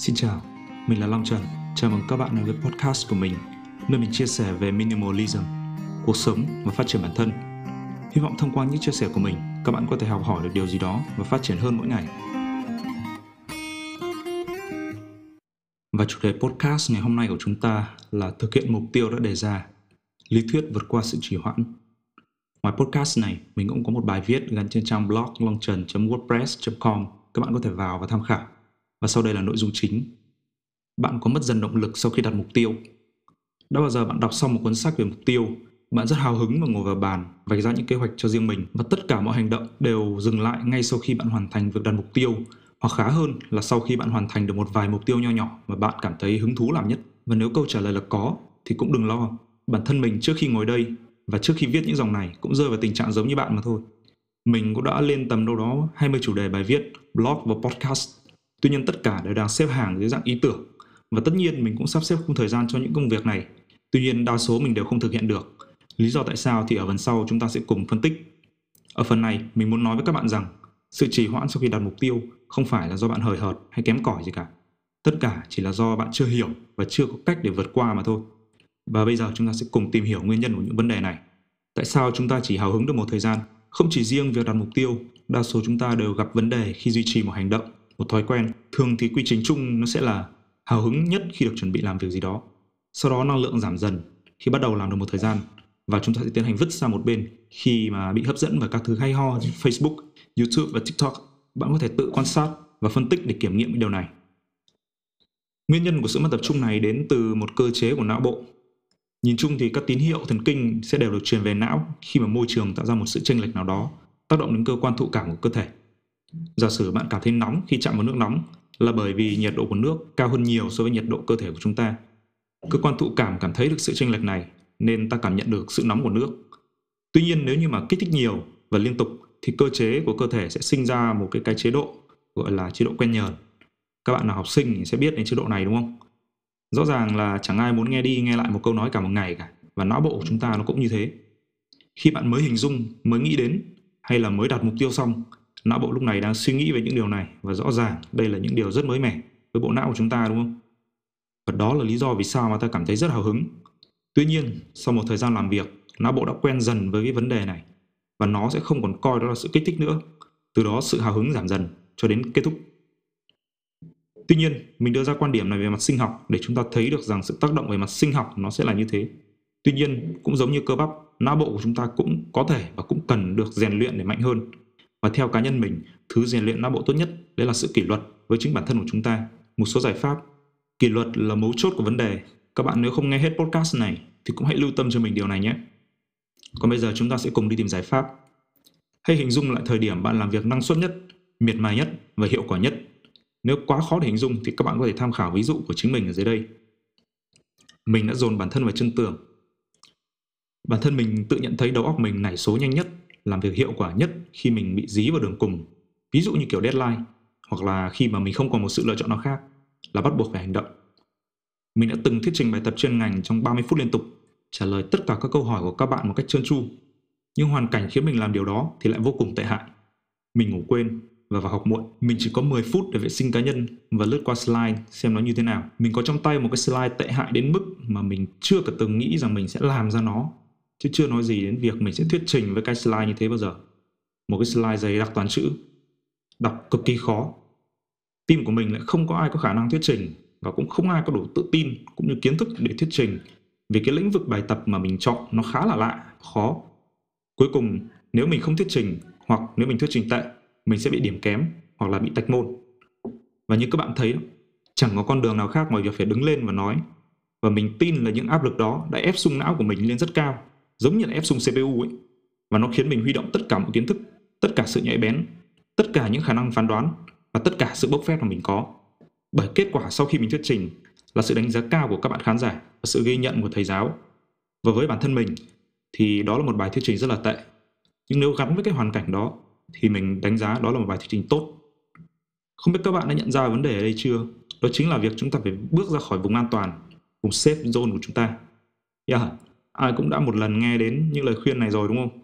Xin chào, mình là Long Trần. Chào mừng các bạn đến với podcast của mình, nơi mình chia sẻ về minimalism, cuộc sống và phát triển bản thân. Hy vọng thông qua những chia sẻ của mình, các bạn có thể học hỏi được điều gì đó và phát triển hơn mỗi ngày. Và chủ đề podcast ngày hôm nay của chúng ta là thực hiện mục tiêu đã đề ra, lý thuyết vượt qua sự trì hoãn. Ngoài podcast này, mình cũng có một bài viết gắn trên trang blog longtrần.wordpress.com các bạn có thể vào và tham khảo. Và sau đây là nội dung chính. Bạn có mất dần động lực sau khi đặt mục tiêu. Đã bao giờ bạn đọc xong một cuốn sách về mục tiêu, bạn rất hào hứng và ngồi vào bàn, vạch ra những kế hoạch cho riêng mình và tất cả mọi hành động đều dừng lại ngay sau khi bạn hoàn thành việc đặt mục tiêu hoặc khá hơn là sau khi bạn hoàn thành được một vài mục tiêu nho nhỏ mà bạn cảm thấy hứng thú làm nhất. Và nếu câu trả lời là có thì cũng đừng lo. Bản thân mình trước khi ngồi đây và trước khi viết những dòng này cũng rơi vào tình trạng giống như bạn mà thôi. Mình cũng đã lên tầm đâu đó 20 chủ đề bài viết, blog và podcast. Tuy nhiên tất cả đều đang xếp hàng dưới dạng ý tưởng. Và tất nhiên mình cũng sắp xếp khung thời gian cho những công việc này. Tuy nhiên đa số mình đều không thực hiện được. Lý do tại sao thì ở phần sau chúng ta sẽ cùng phân tích. Ở phần này mình muốn nói với các bạn rằng sự trì hoãn sau khi đặt mục tiêu không phải là do bạn hời hợt hay kém cỏi gì cả. Tất cả chỉ là do bạn chưa hiểu và chưa có cách để vượt qua mà thôi. Và bây giờ chúng ta sẽ cùng tìm hiểu nguyên nhân của những vấn đề này. Tại sao chúng ta chỉ hào hứng được một thời gian? Không chỉ riêng việc đặt mục tiêu, đa số chúng ta đều gặp vấn đề khi duy trì một hành động, một thói quen. Thường thì quy trình chung nó sẽ là hào hứng nhất khi được chuẩn bị làm việc gì đó. Sau đó năng lượng giảm dần khi bắt đầu làm được một thời gian và chúng ta sẽ tiến hành vứt sang một bên khi mà bị hấp dẫn vào các thứ hay ho như Facebook, YouTube và TikTok. Bạn có thể tự quan sát và phân tích để kiểm nghiệm điều này. Nguyên nhân của sự mất tập trung này đến từ một cơ chế của não bộ Nhìn chung thì các tín hiệu thần kinh sẽ đều được truyền về não khi mà môi trường tạo ra một sự chênh lệch nào đó, tác động đến cơ quan thụ cảm của cơ thể. Giả sử bạn cảm thấy nóng khi chạm vào nước nóng là bởi vì nhiệt độ của nước cao hơn nhiều so với nhiệt độ cơ thể của chúng ta. Cơ quan thụ cảm cảm thấy được sự chênh lệch này nên ta cảm nhận được sự nóng của nước. Tuy nhiên nếu như mà kích thích nhiều và liên tục thì cơ chế của cơ thể sẽ sinh ra một cái cái chế độ, gọi là chế độ quen nhờn. Các bạn nào học sinh thì sẽ biết đến chế độ này, đúng không? rõ ràng là chẳng ai muốn nghe đi nghe lại một câu nói cả một ngày cả và não bộ của chúng ta nó cũng như thế khi bạn mới hình dung, mới nghĩ đến hay là mới đặt mục tiêu xong não bộ lúc này đang suy nghĩ về những điều này và rõ ràng đây là những điều rất mới mẻ với bộ não của chúng ta đúng không và đó là lý do vì sao mà ta cảm thấy rất hào hứng tuy nhiên sau một thời gian làm việc não bộ đã quen dần với cái vấn đề này và nó sẽ không còn coi đó là sự kích thích nữa từ đó sự hào hứng giảm dần cho đến kết thúc Tuy nhiên, mình đưa ra quan điểm này về mặt sinh học để chúng ta thấy được rằng sự tác động về mặt sinh học nó sẽ là như thế. Tuy nhiên, cũng giống như cơ bắp, não bộ của chúng ta cũng có thể và cũng cần được rèn luyện để mạnh hơn. Và theo cá nhân mình, thứ rèn luyện não bộ tốt nhất đấy là sự kỷ luật với chính bản thân của chúng ta. Một số giải pháp, kỷ luật là mấu chốt của vấn đề. Các bạn nếu không nghe hết podcast này thì cũng hãy lưu tâm cho mình điều này nhé. Còn bây giờ chúng ta sẽ cùng đi tìm giải pháp. Hãy hình dung lại thời điểm bạn làm việc năng suất nhất, miệt mài nhất và hiệu quả nhất nếu quá khó để hình dung thì các bạn có thể tham khảo ví dụ của chính mình ở dưới đây. Mình đã dồn bản thân vào chân tường. Bản thân mình tự nhận thấy đầu óc mình nảy số nhanh nhất, làm việc hiệu quả nhất khi mình bị dí vào đường cùng. Ví dụ như kiểu deadline, hoặc là khi mà mình không còn một sự lựa chọn nào khác, là bắt buộc phải hành động. Mình đã từng thuyết trình bài tập chuyên ngành trong 30 phút liên tục, trả lời tất cả các câu hỏi của các bạn một cách trơn tru. Nhưng hoàn cảnh khiến mình làm điều đó thì lại vô cùng tệ hại. Mình ngủ quên, và vào học muộn. Mình chỉ có 10 phút để vệ sinh cá nhân và lướt qua slide xem nó như thế nào. Mình có trong tay một cái slide tệ hại đến mức mà mình chưa cả từng nghĩ rằng mình sẽ làm ra nó. Chứ chưa nói gì đến việc mình sẽ thuyết trình với cái slide như thế bao giờ. Một cái slide dày đặc toán chữ. Đọc cực kỳ khó. Team của mình lại không có ai có khả năng thuyết trình và cũng không ai có đủ tự tin cũng như kiến thức để thuyết trình vì cái lĩnh vực bài tập mà mình chọn nó khá là lạ, khó. Cuối cùng, nếu mình không thuyết trình hoặc nếu mình thuyết trình tệ mình sẽ bị điểm kém hoặc là bị tạch môn. Và như các bạn thấy, chẳng có con đường nào khác ngoài việc phải đứng lên và nói. Và mình tin là những áp lực đó đã ép sung não của mình lên rất cao, giống như là ép sung CPU ấy. Và nó khiến mình huy động tất cả mọi kiến thức, tất cả sự nhạy bén, tất cả những khả năng phán đoán và tất cả sự bốc phét mà mình có. Bởi kết quả sau khi mình thuyết trình là sự đánh giá cao của các bạn khán giả và sự ghi nhận của thầy giáo. Và với bản thân mình thì đó là một bài thuyết trình rất là tệ. Nhưng nếu gắn với cái hoàn cảnh đó thì mình đánh giá đó là một bài thuyết trình tốt. Không biết các bạn đã nhận ra vấn đề ở đây chưa? Đó chính là việc chúng ta phải bước ra khỏi vùng an toàn, vùng safe zone của chúng ta. Yeah, ai cũng đã một lần nghe đến những lời khuyên này rồi, đúng không?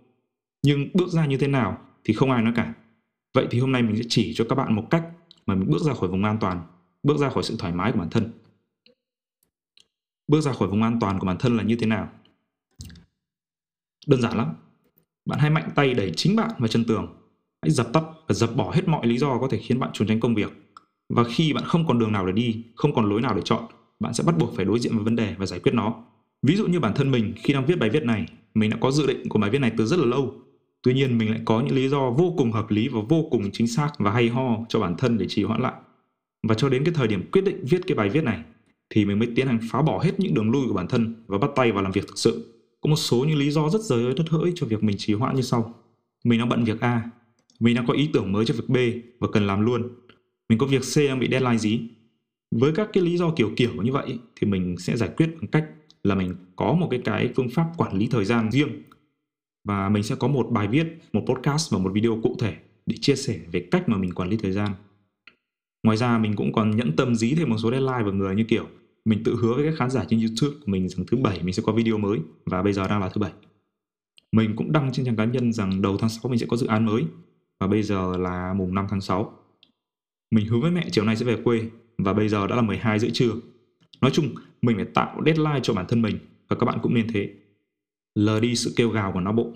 Nhưng bước ra như thế nào thì không ai nói cả. Vậy thì hôm nay mình sẽ chỉ cho các bạn một cách mà mình bước ra khỏi vùng an toàn, bước ra khỏi sự thoải mái của bản thân. Bước ra khỏi vùng an toàn của bản thân là như thế nào? Đơn giản lắm. Bạn hãy mạnh tay đẩy chính bạn vào chân tường. Hãy dập tắt và dập bỏ hết mọi lý do có thể khiến bạn trốn tránh công việc. Và khi bạn không còn đường nào để đi, không còn lối nào để chọn, bạn sẽ bắt buộc phải đối diện với vấn đề và giải quyết nó ví dụ như bản thân mình, khi đang viết bài viết này, mình đã có dự định của bài viết này từ rất là lâu. Tuy nhiên, mình lại có những lý do vô cùng hợp lý và vô cùng chính xác và hay ho cho bản thân để trì hoãn lại. Và cho đến cái thời điểm quyết định viết cái bài viết này, thì mình mới tiến hành phá bỏ hết những đường lui của bản thân và bắt tay vào làm việc thực sự. Có một số những lý do rất rời đất hỡi cho việc mình trì hoãn như sau. Mình đang bận việc A, mình đang có ý tưởng mới cho việc B và cần làm luôn. Mình có việc C đang bị deadline gì? Với các cái lý do kiểu kiểu như vậy thì mình sẽ giải quyết bằng cách là mình có một cái cái phương pháp quản lý thời gian riêng và mình sẽ có một bài viết, một podcast và một video cụ thể để chia sẻ về cách mà mình quản lý thời gian. Ngoài ra mình cũng còn nhẫn tâm dí thêm một số deadline vào người như kiểu mình tự hứa với các khán giả trên YouTube của mình rằng thứ bảy mình sẽ có video mới và bây giờ đang là thứ bảy. Mình cũng đăng trên trang cá nhân rằng đầu tháng 6 mình sẽ có dự án mới và bây giờ là mùng 5 tháng 6. Mình hứa với mẹ chiều nay sẽ về quê và bây giờ đã là 12 rưỡi trưa. Nói chung, mình phải tạo deadline cho bản thân mình và các bạn cũng nên thế. Lờ đi sự kêu gào của não bộ.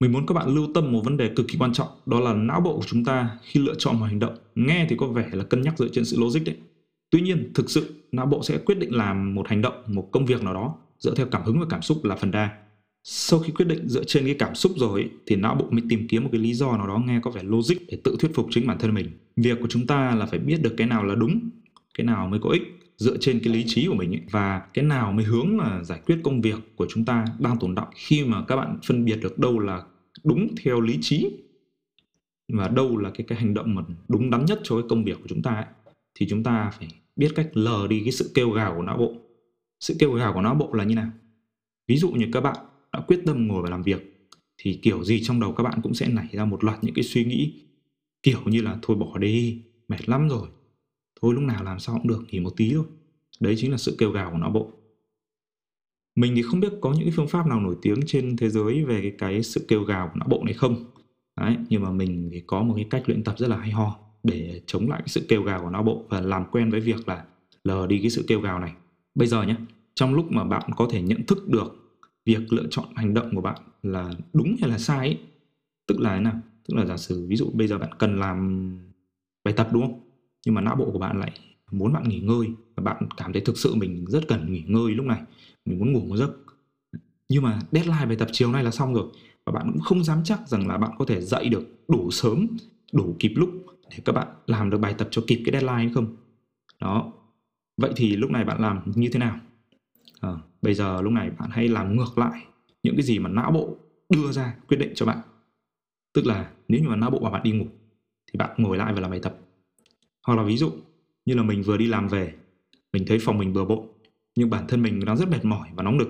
Mình muốn các bạn lưu tâm một vấn đề cực kỳ quan trọng, đó là não bộ của chúng ta khi lựa chọn một hành động, nghe thì có vẻ là cân nhắc dựa trên sự logic đấy. Tuy nhiên, thực sự não bộ sẽ quyết định làm một hành động, một công việc nào đó dựa theo cảm hứng và cảm xúc là phần đa. Sau khi quyết định dựa trên cái cảm xúc rồi thì não bộ mới tìm kiếm một cái lý do nào đó nghe có vẻ logic để tự thuyết phục chính bản thân mình. Việc của chúng ta là phải biết được cái nào là đúng, cái nào mới có ích dựa trên cái lý trí của mình ấy, và cái nào mới hướng là giải quyết công việc của chúng ta đang tồn động khi mà các bạn phân biệt được đâu là đúng theo lý trí và đâu là cái cái hành động mà đúng đắn nhất cho cái công việc của chúng ta ấy, thì chúng ta phải biết cách lờ đi cái sự kêu gào của não bộ. Sự kêu gào của não bộ là như nào? Ví dụ như các bạn đã quyết tâm ngồi và làm việc thì kiểu gì trong đầu các bạn cũng sẽ nảy ra một loạt những cái suy nghĩ kiểu như là thôi bỏ đi mệt lắm rồi thôi lúc nào làm sao cũng được nghỉ một tí thôi. Đấy chính là sự kêu gào của não bộ. Mình thì không biết có những cái phương pháp nào nổi tiếng trên thế giới về cái, cái sự kêu gào của não bộ này không. Đấy nhưng mà mình thì có một cái cách luyện tập rất là hay ho để chống lại cái sự kêu gào của não bộ và làm quen với việc là lờ đi cái sự kêu gào này. Bây giờ nhé trong lúc mà bạn có thể nhận thức được việc lựa chọn hành động của bạn là đúng hay là sai ấy, tức là thế nào? Tức là giả sử ví dụ bây giờ bạn cần làm bài tập đúng không? Nhưng mà não bộ của bạn lại muốn bạn nghỉ ngơi và bạn cảm thấy thực sự mình rất cần nghỉ ngơi lúc này. Mình muốn ngủ một giấc. Nhưng mà deadline bài tập chiều nay là xong rồi và bạn cũng không dám chắc rằng là bạn có thể dậy được đủ sớm đủ kịp lúc để các bạn làm được bài tập cho kịp cái deadline hay không? Đó. Vậy thì lúc này bạn làm như thế nào? À, bây giờ lúc này bạn hãy làm ngược lại những cái gì mà não bộ đưa ra quyết định cho bạn. Tức là nếu như mà não bộ bảo bạn đi ngủ thì bạn ngồi lại và làm bài tập hoặc là ví dụ như là mình vừa đi làm về, mình thấy phòng mình bừa bộn, nhưng bản thân mình đang rất mệt mỏi và nóng nực.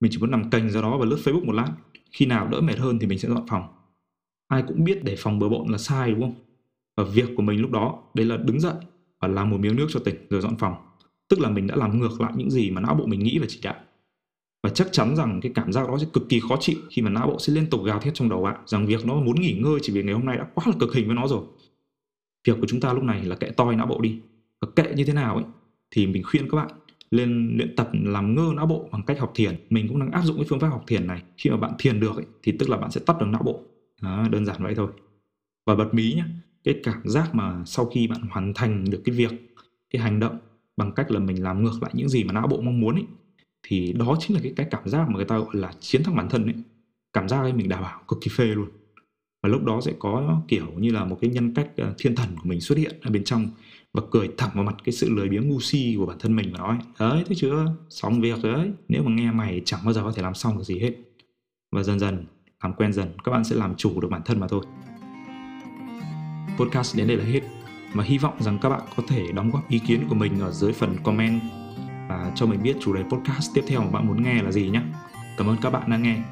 Mình chỉ muốn nằm cành ra đó và lướt facebook một lát. Khi nào đỡ mệt hơn thì mình sẽ dọn phòng. Ai cũng biết để phòng bừa bộn là sai, đúng không? Và việc của mình lúc đó, đấy là đứng dậy và làm một miếng nước cho tỉnh rồi dọn phòng. Tức là mình đã làm ngược lại những gì mà não bộ mình nghĩ và chỉ đạo. Và chắc chắn rằng cái cảm giác đó sẽ cực kỳ khó chịu khi mà não bộ sẽ liên tục gào thét trong đầu bạn rằng việc nó muốn nghỉ ngơi chỉ vì ngày hôm nay đã quá là cực hình với nó rồi việc của chúng ta lúc này là kệ toi não bộ đi. Và kệ như thế nào ấy thì mình khuyên các bạn lên luyện tập làm ngơ não bộ bằng cách học thiền. Mình cũng đang áp dụng cái phương pháp học thiền này. Khi mà bạn thiền được ấy, thì tức là bạn sẽ tắt được não bộ. Đó, đơn giản vậy thôi. Và bật mí nhé cái cảm giác mà sau khi bạn hoàn thành được cái việc cái hành động bằng cách là mình làm ngược lại những gì mà não bộ mong muốn ấy thì đó chính là cái cái cảm giác mà người ta gọi là chiến thắng bản thân ấy. Cảm giác ấy mình đảm bảo cực kỳ phê luôn và lúc đó sẽ có, kiểu như là, một cái nhân cách ờ, thiên thần của mình xuất hiện ở bên trong và cười thẳng vào mặt cái sự lười biếng ngu si của bản thân mình và nói đấy thế chưa? Xong việc đấy. Nếu mà nghe mày chẳng bao giờ có thể làm xong được gì hết. Và dần dần, làm quen dần, các bạn sẽ làm chủ được bản thân mà thôi. Podcast đến đây là hết. Và hy vọng rằng các bạn có thể đóng góp ý kiến của mình ở dưới phần comment và cho mình biết chủ đề podcast tiếp theo mà bạn muốn nghe là gì nhé cảm ơn các bạn đã nghe.